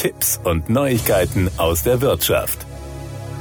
Tipps und Neuigkeiten aus der Wirtschaft.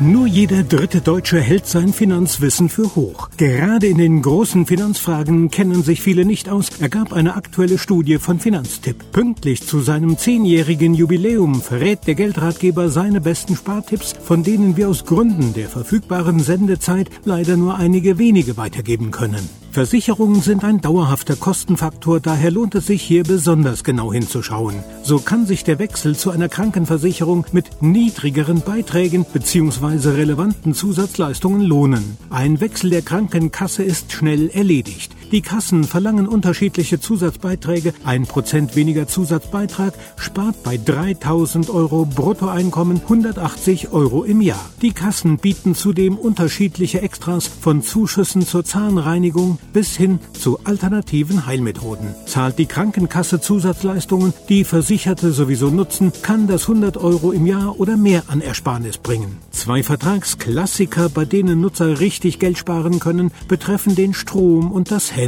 Nur jeder dritte Deutsche hält sein Finanzwissen für hoch. Gerade in den großen Finanzfragen kennen sich viele nicht aus, ergab eine aktuelle Studie von Finanztipp. Pünktlich zu seinem zehnjährigen Jubiläum verrät der Geldratgeber seine besten Spartipps, von denen wir aus Gründen der verfügbaren Sendezeit leider nur einige wenige weitergeben können. Versicherungen sind ein dauerhafter Kostenfaktor, daher lohnt es sich hier besonders genau hinzuschauen. So kann sich der Wechsel zu einer Krankenversicherung mit niedrigeren Beiträgen bzw. relevanten Zusatzleistungen lohnen. Ein Wechsel der Krankenkasse ist schnell erledigt. Die Kassen verlangen unterschiedliche Zusatzbeiträge. Ein Prozent weniger Zusatzbeitrag spart bei 3000 Euro Bruttoeinkommen 180 Euro im Jahr. Die Kassen bieten zudem unterschiedliche Extras von Zuschüssen zur Zahnreinigung bis hin zu alternativen Heilmethoden. Zahlt die Krankenkasse Zusatzleistungen, die Versicherte sowieso nutzen, kann das 100 Euro im Jahr oder mehr an Ersparnis bringen. Zwei Vertragsklassiker, bei denen Nutzer richtig Geld sparen können, betreffen den Strom und das Handy.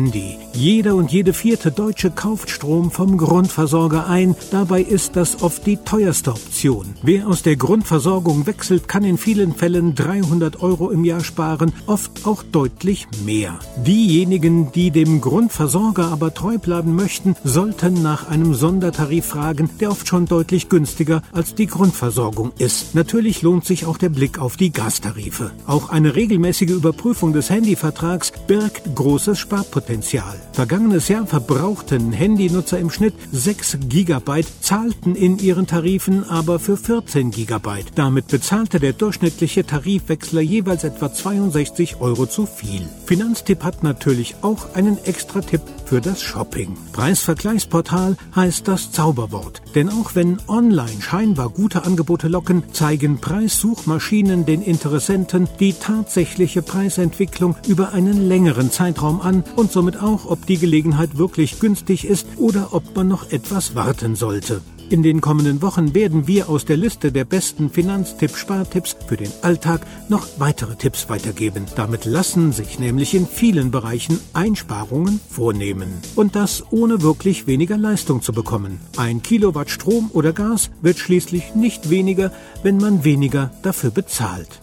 Jeder und jede vierte Deutsche kauft Strom vom Grundversorger ein. Dabei ist das oft die teuerste Option. Wer aus der Grundversorgung wechselt, kann in vielen Fällen 300 Euro im Jahr sparen, oft auch deutlich mehr. Diejenigen, die dem Grundversorger aber treu bleiben möchten, sollten nach einem Sondertarif fragen, der oft schon deutlich günstiger als die Grundversorgung ist. Natürlich lohnt sich auch der Blick auf die Gastarife. Auch eine regelmäßige Überprüfung des Handyvertrags birgt großes Sparpotenzial. Potenzial. Vergangenes Jahr verbrauchten Handynutzer im Schnitt 6 Gigabyte, zahlten in ihren Tarifen aber für 14 Gigabyte. Damit bezahlte der durchschnittliche Tarifwechsler jeweils etwa 62 Euro zu viel. Finanztipp hat natürlich auch einen extra Tipp für das Shopping. Preisvergleichsportal heißt das Zauberwort. Denn auch wenn online scheinbar gute Angebote locken, zeigen Preissuchmaschinen den Interessenten die tatsächliche Preisentwicklung über einen längeren Zeitraum an und somit auch, ob die Gelegenheit wirklich günstig ist oder ob man noch etwas warten sollte. In den kommenden Wochen werden wir aus der Liste der besten Finanztipp-Spartipps für den Alltag noch weitere Tipps weitergeben. Damit lassen sich nämlich in vielen Bereichen Einsparungen vornehmen. Und das ohne wirklich weniger Leistung zu bekommen. Ein Kilowatt Strom oder Gas wird schließlich nicht weniger, wenn man weniger dafür bezahlt.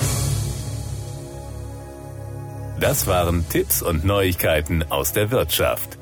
Das waren Tipps und Neuigkeiten aus der Wirtschaft.